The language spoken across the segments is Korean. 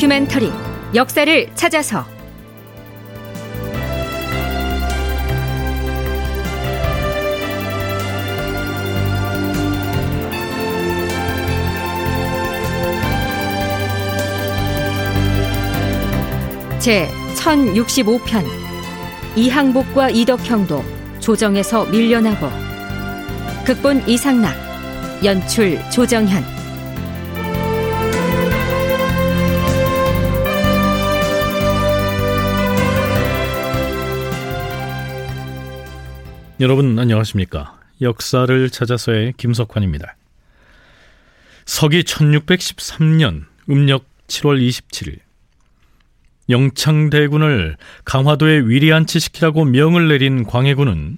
다큐멘터리 역사를 찾아서. 제 1065편 이항복과 이덕형도 조정에서 밀려나고. 극본 이상락 연출 조정현 여러분 안녕하십니까? 역사를 찾아서의 김석환입니다. 서기 1613년 음력 7월 27일. 영창대군을 강화도에 위리안치시키라고 명을 내린 광해군은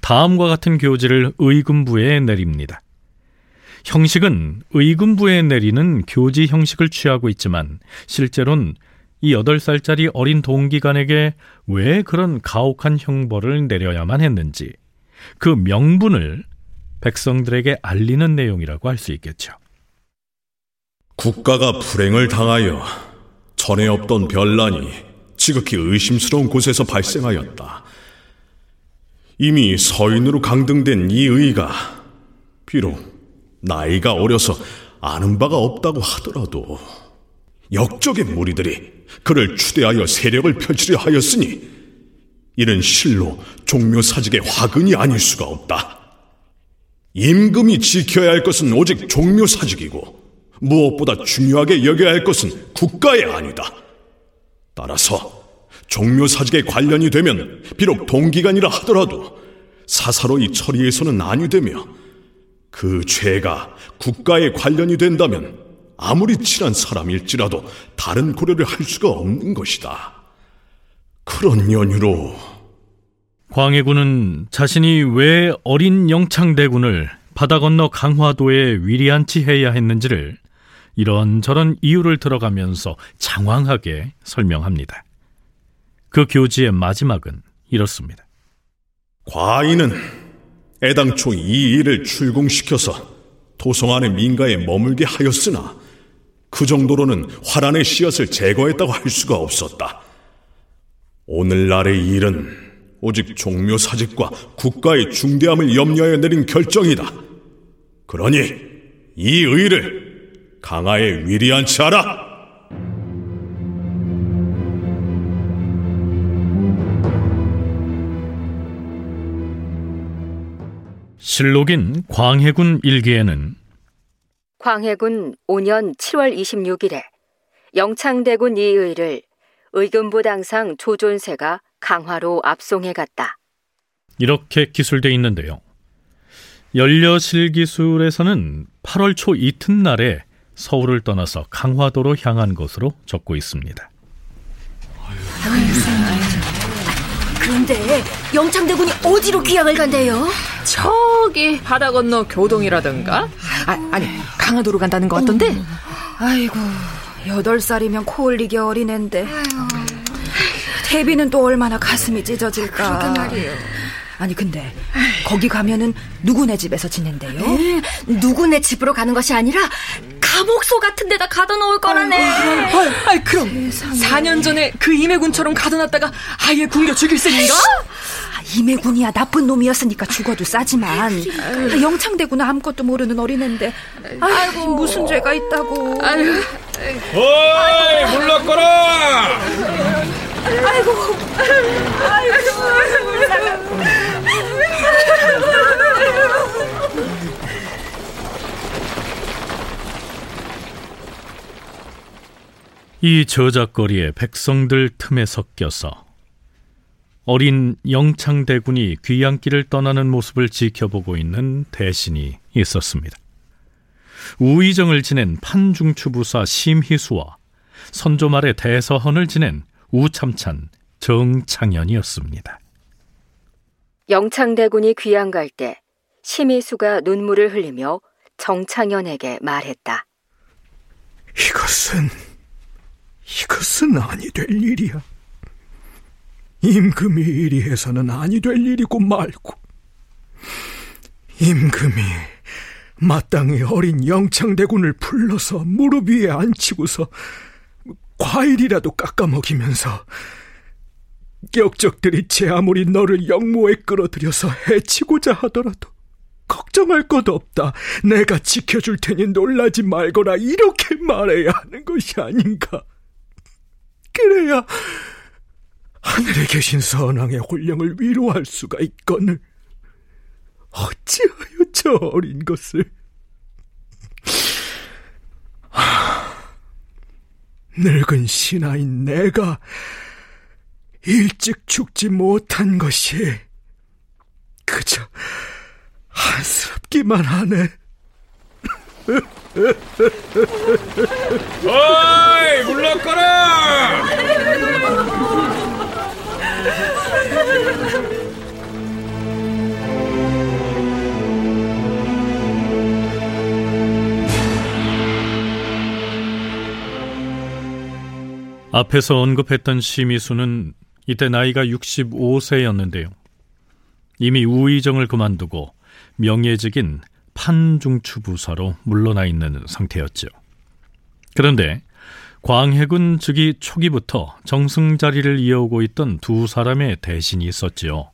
다음과 같은 교지를 의금부에 내립니다. 형식은 의금부에 내리는 교지 형식을 취하고 있지만 실제로는 이 8살짜리 어린 동기간에게 왜 그런 가혹한 형벌을 내려야만 했는지 그 명분을 백성들에게 알리는 내용이라고 할 수 있겠죠. 국가가 불행을 당하여 전에 없던 변란이 지극히 의심스러운 곳에서 발생하였다. 이미 서인으로 강등된 이 의가 비록 나이가 어려서 아는 바가 없다고 하더라도 역적의 무리들이 그를 추대하여 세력을 펼치려 하였으니 이는 실로 종묘사직의 화근이 아닐 수가 없다. 임금이 지켜야 할 것은 오직 종묘사직이고 무엇보다 중요하게 여겨야 할 것은 국가의 아니다. 따라서 종묘사직에 관련이 되면 비록 동기간이라 하더라도 사사로이 처리해서는 아니 되며 그 죄가 국가에 관련이 된다면 아무리 친한 사람일지라도 다른 고려를 할 수가 없는 것이다. 그런 연유로 광해군은 자신이 왜 어린 영창대군을 바다 건너 강화도에 위리안치해야 했는지를 이런저런 이유를 들어가면서 장황하게 설명합니다. 그 교지의 마지막은 이렇습니다. 과인은 애당초 이 일을 출궁시켜서 도성 안의 민가에 머물게 하였으나 그 정도로는 화란의 씨앗을 제거했다고 할 수가 없었다. 오늘날의 일은 오직 종묘 사직과 국가의 중대함을 염려하여 내린 결정이다. 그러니 이 의를 강하에 위리한치 하라. 실록인 광해군 일기에는 광해군 5년 7월 26일에 영창대군 이의를 의금부 당상 조존세가 강화로 압송해 갔다. 이렇게 기술돼 있는데요. 연려실 기술에서는 8월 초 이튿날에 서울을 떠나서 강화도로 향한 것으로 적고 있습니다. 그런데 영창대군이 어디로 귀향을 간대요? 저기 바다 건너 교동이라든가 아, 아니 강화도로 간다는 것 같던데 음. 아이고 여덟 살이면 코 올리기 어린앤데 태비는 또 얼마나 가슴이 찢어질까 그러게 말이에요 아니 근데 거기 가면은 누구네 집에서 지낸대요? 네, 누구네 집으로 가는 것이 아니라 감옥소 같은 데다 가둬놓을 거라네. 아이고, 아이, 아이, 그럼 세상에. 4년 전에 그 임해군처럼 가둬놨다가 아예 굶겨 죽일 셈인가? 아, 임해군이야 나쁜 놈이었으니까 죽어도 싸지만 아, 영창대구나 아무것도 모르는 어린애인데 아이고 무슨 죄가 있다고. 아이고. 어이 물렀거라. 아이고 아이고 이 저작거리에 백성들 틈에 섞여서 어린 영창대군이 귀향길을 떠나는 모습을 지켜보고 있는 대신이 있었습니다. 우의정을 지낸 판중추부사 심희수와 선조 말에 대서헌을 지낸 우참찬 정창현이었습니다. 영창대군이 귀양 갈 때 심희수가 눈물을 흘리며 정창현에게 말했다. 이것은 이것은 아니 될 일이야. 임금이 이리 해서는 아니 될 일이고 말고. 임금이 마땅히 어린 영창대군을 불러서 무릎 위에 앉히고서 과일이라도 깎아 먹이면서 역적들이 제 아무리 너를 영모에 끌어들여서 해치고자 하더라도 걱정할 것 없다. 내가 지켜줄 테니 놀라지 말거라. 이렇게 말해야 하는 것이 아닌가. 그래야 하늘에 계신 선왕의 혼령을 위로할 수가 있거늘. 어찌하여 저 어린 것을 하, 늙은 신하인 내가 일찍 죽지 못한 것이 그저 한스럽기만 하네. 어이, 물러거라! 앞에서 언급했던 심의수는 이때 나이가 65세였는데요. 이미 우의정을 그만두고 명예직인 판중추부사로 물러나 있는 상태였죠. 그런데 광해군 즉위 초기부터 정승 자리를 이어오고 있던 두 사람의 대신이 있었지요.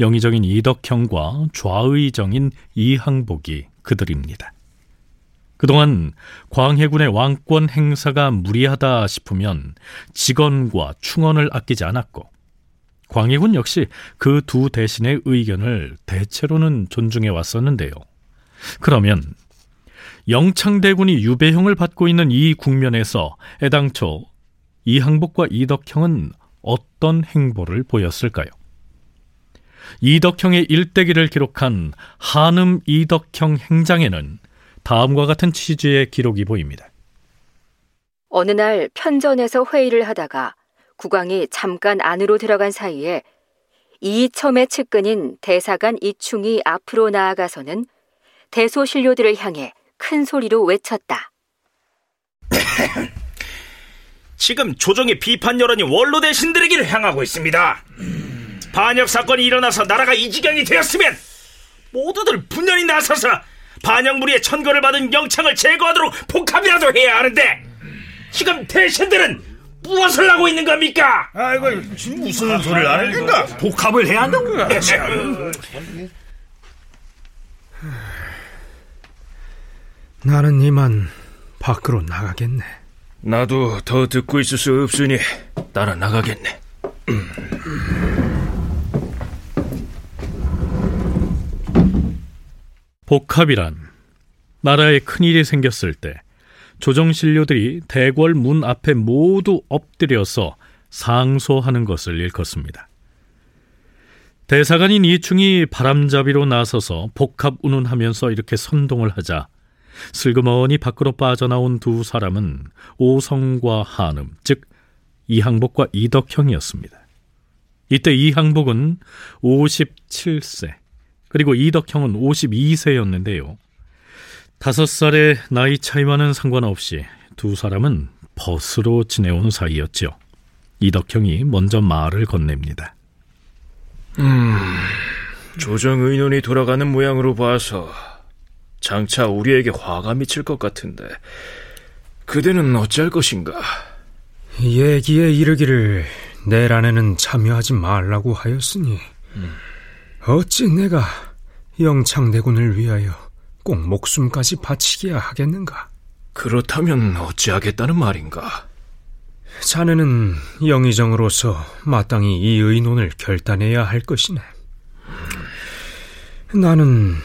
영의정인 이덕형과 좌의정인 이항복이 그들입니다. 그동안 광해군의 왕권 행사가 무리하다 싶으면 직원과 충원을 아끼지 않았고 광해군 역시 그 두 대신의 의견을 대체로는 존중해 왔었는데요. 그러면 영창대군이 유배형을 받고 있는 이 국면에서 애당초 이항복과 이덕형은 어떤 행보를 보였을까요? 이덕형의 일대기를 기록한 한음 이덕형 행장에는 다음과 같은 취지의 기록이 보입니다. 어느 날 편전에서 회의를 하다가 국왕이 잠깐 안으로 들어간 사이에 이첨의 측근인 대사관 이충이 앞으로 나아가서는 대소신료들을 향해 큰 소리로 외쳤다. 지금 조정의 비판 여론이 원로 대신들에게를 향하고 있습니다. 반역 사건이 일어나서 나라가 이 지경이 되었으면 모두들 분연히 나서서 반역 무리의 천거를 받은 영창을 제거하도록 복합이라도 해야 하는데 지금 대신들은 무엇을 하고 있는 겁니까? 아이고, 무슨 소리를 하는 건가? 복합을 해야 한다고? 나는 이만 밖으로 나가겠네. 나도 더 듣고 있을 수 없으니 따라 나가겠네. 복합이란 나라에 큰일이 생겼을 때 조정신료들이 대궐 문 앞에 모두 엎드려서 상소하는 것을 일컫습니다. 대사관인 이충이 바람잡이로 나서서 복합 운운하면서 이렇게 선동을 하자 슬그머니 밖으로 빠져나온 두 사람은 오성과 한음, 즉 이항복과 이덕형이었습니다. 이때 이항복은 57세, 그리고 이덕형은 52세였는데요. 다섯 살의 나이 차이와는 상관없이 두 사람은 벗으로 지내온 사이였죠. 이덕형이 먼저 말을 건넵니다. 음, 조정 의논이 돌아가는 모양으로 봐서 장차 우리에게 화가 미칠 것 같은데 그대는 어찌할 것인가? 얘기에 이르기를 내란에는 참여하지 말라고 하였으니 음. 어찌 내가 영창대군을 위하여 꼭 목숨까지 바치기야 하겠는가? 그렇다면 어찌하겠다는 말인가? 자네는 영의정으로서 마땅히 이 의논을 결단해야 할 것이네. 나는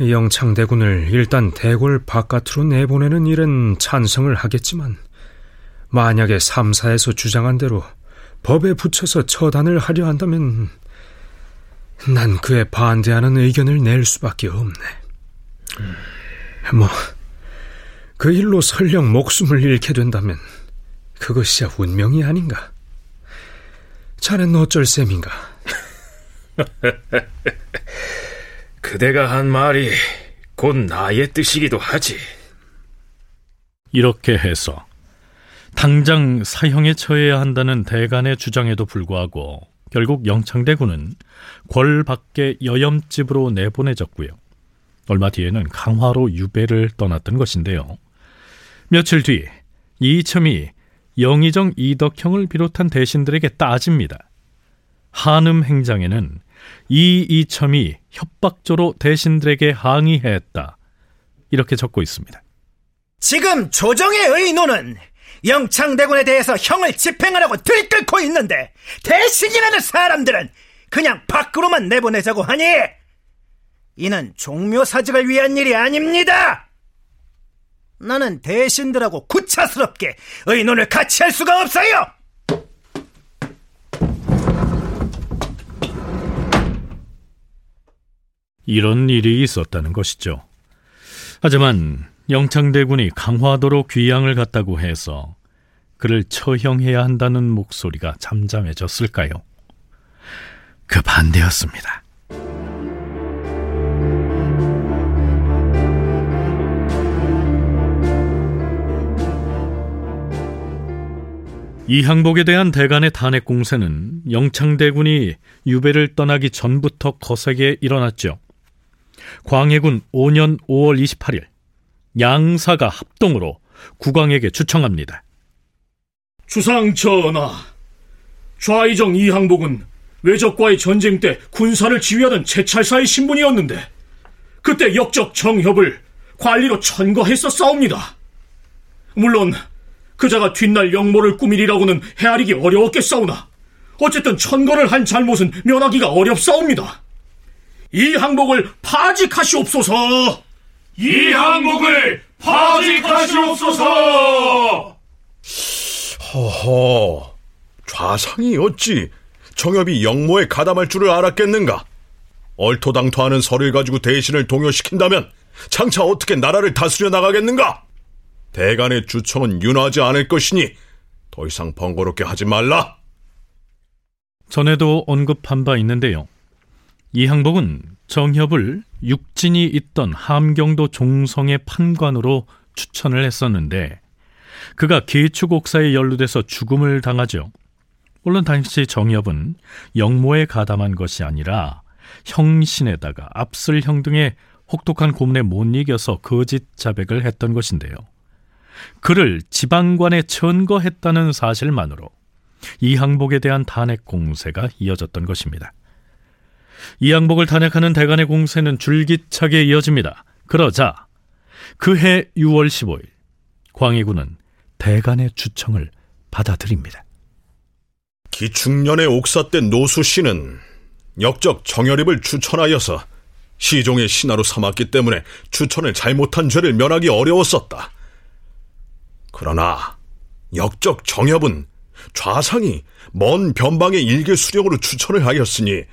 영창대군을 일단 대궐 바깥으로 내보내는 일은 찬성을 하겠지만 만약에 삼사에서 주장한 대로 법에 붙여서 처단을 하려 한다면 난 그에 반대하는 의견을 낼 수밖에 없네. 음. 뭐, 그 일로 설령 목숨을 잃게 된다면 그것이야 운명이 아닌가. 자넨 어쩔 셈인가? 그대가 한 말이 곧 나의 뜻이기도 하지. 이렇게 해서 당장 사형에 처해야 한다는 대간의 주장에도 불구하고 결국 영창대군은 궐 밖의 여염집으로 내보내졌고요. 얼마 뒤에는 강화로 유배를 떠났던 것인데요. 며칠 뒤 이이첨이 영의정 이덕형을 비롯한 대신들에게 따집니다. 한음 행장에는 이 이첨이 협박조로 대신들에게 항의했다. 이렇게 적고 있습니다. 지금 조정의 의논은 영창대군에 대해서 형을 집행하라고 들끓고 있는데 대신이라는 사람들은 그냥 밖으로만 내보내자고 하니 이는 종묘사직을 위한 일이 아닙니다. 나는 대신들하고 구차스럽게 의논을 같이 할 수가 없어요. 이런 일이 있었다는 것이죠. 하지만 영창대군이 강화도로 귀양을 갔다고 해서 그를 처형해야 한다는 목소리가 잠잠해졌을까요? 그 반대였습니다. 이 항복에 대한 대간의 탄핵 공세는 영창대군이 유배를 떠나기 전부터 거세게 일어났죠. 광해군 5년 5월 28일 양사가 합동으로 국왕에게 추청합니다. 주상 전하, 좌이정 이항복은 외적과의 전쟁 때 군사를 지휘하던 제찰사의 신분이었는데 그때 역적 정협을 관리로 천거했었사옵니다. 물론 그자가 뒷날 영모를 꾸미리라고는 헤아리기 어려웠겠사오나 어쨌든 천거를 한 잘못은 면하기가 어렵사옵니다. 이 항목을 파직하시옵소서. 이 항목을 파직하시옵소서. 허허, 좌상이 어찌 정엽이 영모에 가담할 줄을 알았겠는가? 얼토당토하는 설을 가지고 대신을 동요시킨다면 장차 어떻게 나라를 다스려 나가겠는가? 대간의 주청은 윤하지 않을 것이니 더 이상 번거롭게 하지 말라. 전에도 언급한 바 있는데요. 이 항복은 정협을 육진이 있던 함경도 종성의 판관으로 추천을 했었는데 그가 계추곡사에 연루돼서 죽음을 당하죠. 물론 당시 정협은 영모에 가담한 것이 아니라 형신에다가 압슬형 등의 혹독한 고문에 못 이겨서 거짓 자백을 했던 것인데요. 그를 지방관에 천거했다는 사실만으로 이 항복에 대한 탄핵 공세가 이어졌던 것입니다. 이 항복을 탄핵하는 대간의 공세는 줄기차게 이어집니다. 그러자 그해 6월 15일 광해군은 대간의 주청을 받아들입니다. 기충년의 옥사 때 노수 씨는 역적 정열입을 추천하여서 시종의 신하로 삼았기 때문에 추천을 잘못한 죄를 면하기 어려웠었다. 그러나 역적 정협은 좌상이 먼 변방의 일개 수령으로 추천을 하였으니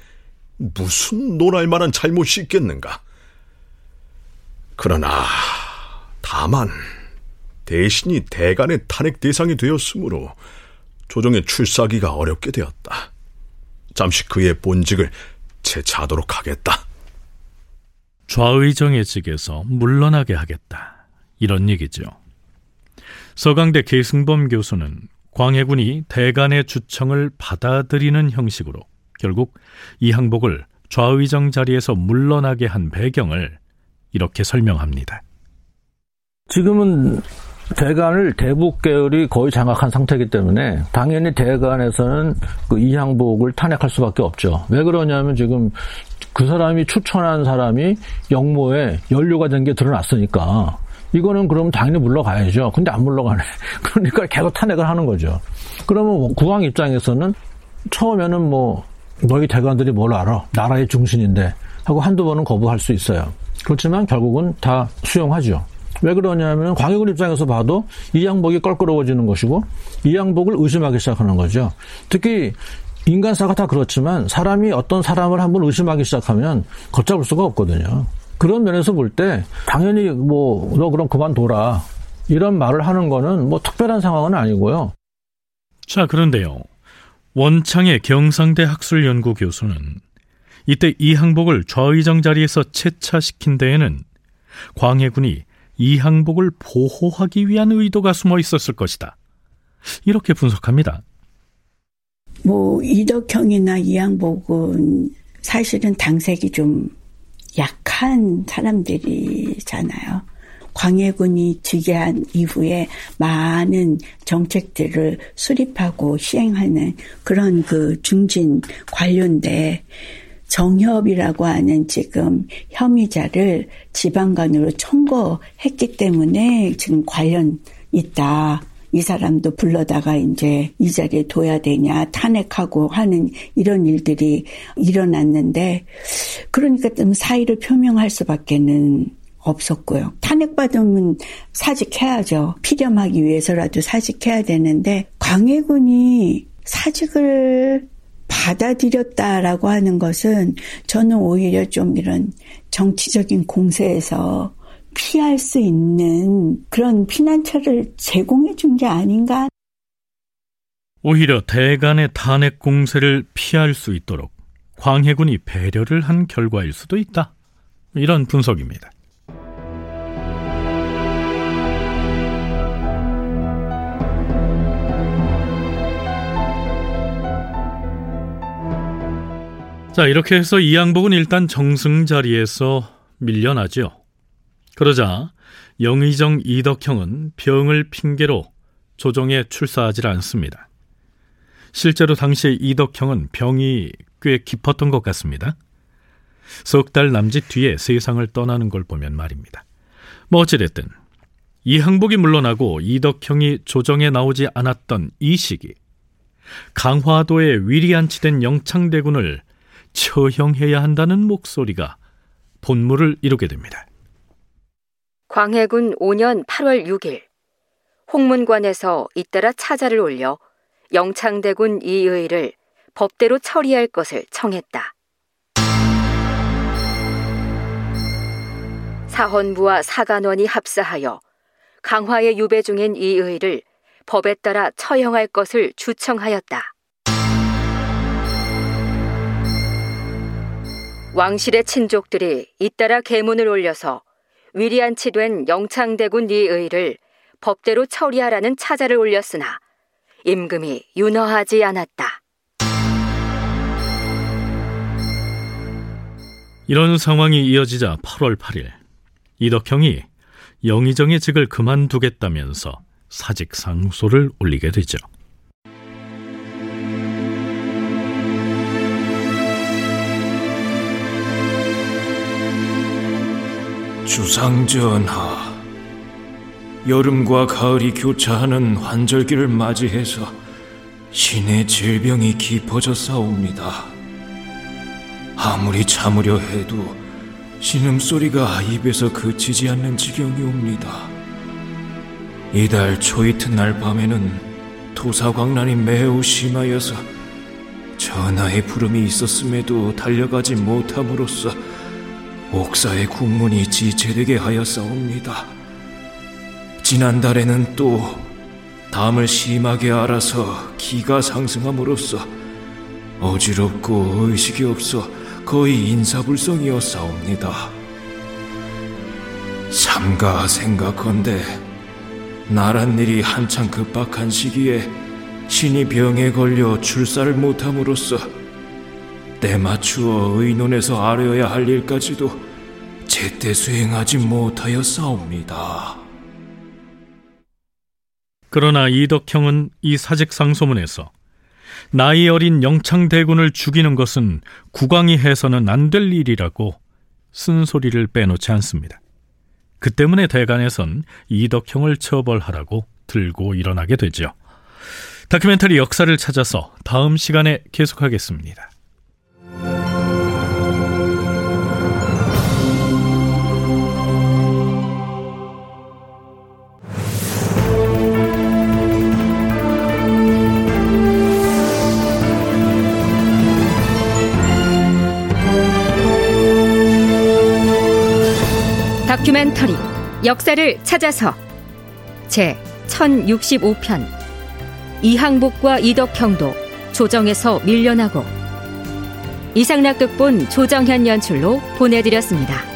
무슨 논할 만한 잘못이 있겠는가? 그러나 다만 대신이 대간의 탄핵 대상이 되었으므로 조정의 출사하기가 어렵게 되었다. 잠시 그의 본직을 재차하도록 하겠다. 좌의정의 직에서 물러나게 하겠다. 이런 얘기죠. 서강대 계승범 교수는 광해군이 대간의 주청을 받아들이는 형식으로 결국 이 항복을 좌의정 자리에서 물러나게 한 배경을 이렇게 설명합니다. 지금은 대간을 대북 계열이 거의 장악한 상태이기 때문에 당연히 대간에서는 그 이항복을 탄핵할 수밖에 없죠. 왜 그러냐면 지금 그 사람이 추천한 사람이 영모에 연루가 된 게 드러났으니까 이거는 그럼 당연히 물러가야죠. 근데 안 물러가네. 그러니까 계속 탄핵을 하는 거죠. 그러면 뭐 국왕 입장에서는 처음에는 뭐 너희 대관들이 뭘 알아? 나라의 중심인데 하고 한두 번은 거부할 수 있어요. 그렇지만 결국은 다 수용하죠. 왜 그러냐면 광해군 입장에서 봐도 이 양복이 껄끄러워지는 것이고 이 양복을 의심하기 시작하는 거죠. 특히 인간사가 다 그렇지만 사람이 어떤 사람을 한번 의심하기 시작하면 걷잡을 수가 없거든요. 그런 면에서 볼 때 당연히 뭐 너 그럼 그만둬라 이런 말을 하는 거는 뭐 특별한 상황은 아니고요. 자 그런데요. 원창의 경상대 학술연구 교수는 이때 이 항복을 좌의정 자리에서 채차시킨 데에는 광해군이 이 항복을 보호하기 위한 의도가 숨어 있었을 것이다. 이렇게 분석합니다. 뭐 이덕형이나 이항복은 사실은 당색이 좀 약한 사람들이잖아요. 광해군이 즉위한 이후에 많은 정책들을 수립하고 시행하는 그런 그 중진 관료인데 정협이라고 하는 지금 혐의자를 지방관으로 청거했기 때문에 지금 관련 있다. 이 사람도 불러다가 이제 이 자리에 둬야 되냐 탄핵하고 하는 이런 일들이 일어났는데 그러니까 좀 사의를 표명할 수밖에는 없었고요. 탄핵받으면 사직해야죠. 피렴하기 위해서라도 사직해야 되는데 광해군이 사직을 받아들였다라고 하는 것은 저는 오히려 좀 이런 정치적인 공세에서 피할 수 있는 그런 피난처를 제공해 준 게 아닌가. 오히려 대간의 탄핵 공세를 피할 수 있도록 광해군이 배려를 한 결과일 수도 있다. 이런 분석입니다. 자, 이렇게 해서 이양복은 일단 정승 자리에서 밀려나죠. 그러자 영의정 이덕형은 병을 핑계로 조정에 출사하지 않습니다. 실제로 당시 이덕형은 병이 꽤 깊었던 것 같습니다. 석 달 남짓 뒤에 세상을 떠나는 걸 보면 말입니다. 뭐 어찌됐든 이항복이 물러나고 이덕형이 조정에 나오지 않았던 이 시기 강화도에 위리안치된 영창대군을 처형해야 한다는 목소리가 본물을 이루게 됩니다. 광해군 5년 8월 6일 홍문관에서 잇따라 차자를 올려 영창대군 이의를 법대로 처리할 것을 청했다. 사헌부와 사간원이 합사하여 강화에 유배 중인 이의를 법에 따라 처형할 것을 주청하였다. 왕실의 친족들이 잇따라 계문을 올려서 위리안치된 영창대군 이의를 법대로 처리하라는 차자를 올렸으나 임금이 윤허하지 않았다. 이런 상황이 이어지자 8월 8일 이덕형이 영의정의 직을 그만두겠다면서 사직 상소를 올리게 되죠. 주상전하, 여름과 가을이 교차하는 환절기를 맞이해서 신의 질병이 깊어져 싸웁니다. 아무리 참으려 해도 신음소리가 입에서 그치지 않는 지경이 옵니다. 이달 초이튿날 밤에는 토사광란이 매우 심하여서 전하의 부름이 있었음에도 달려가지 못함으로써 옥사의 국문이 지체되게 하였사옵니다. 지난달에는 또 담을 심하게 알아서 기가 상승함으로써 어지럽고 의식이 없어 거의 인사불성이었사옵니다. 삼가 생각건대 나란 일이 한창 급박한 시기에 신이 병에 걸려 출사를 못함으로써 때 맞추어 의논해서 아뢰어야 할 일까지도 제때 수행하지 못하여 싸웁니다. 그러나 이덕형은 이 사직상소문에서 나이 어린 영창대군을 죽이는 것은 국왕이 해서는 안 될 일이라고 쓴소리를 빼놓지 않습니다. 그 때문에 대간에선 이덕형을 처벌하라고 들고 일어나게 되죠. 다큐멘터리 역사를 찾아서 다음 시간에 계속하겠습니다. 다큐멘터리 역사를 찾아서 제 1065편 이항복과 이덕형도 조정에서 밀려나고 이상락 극본 조정현 연출로 보내드렸습니다.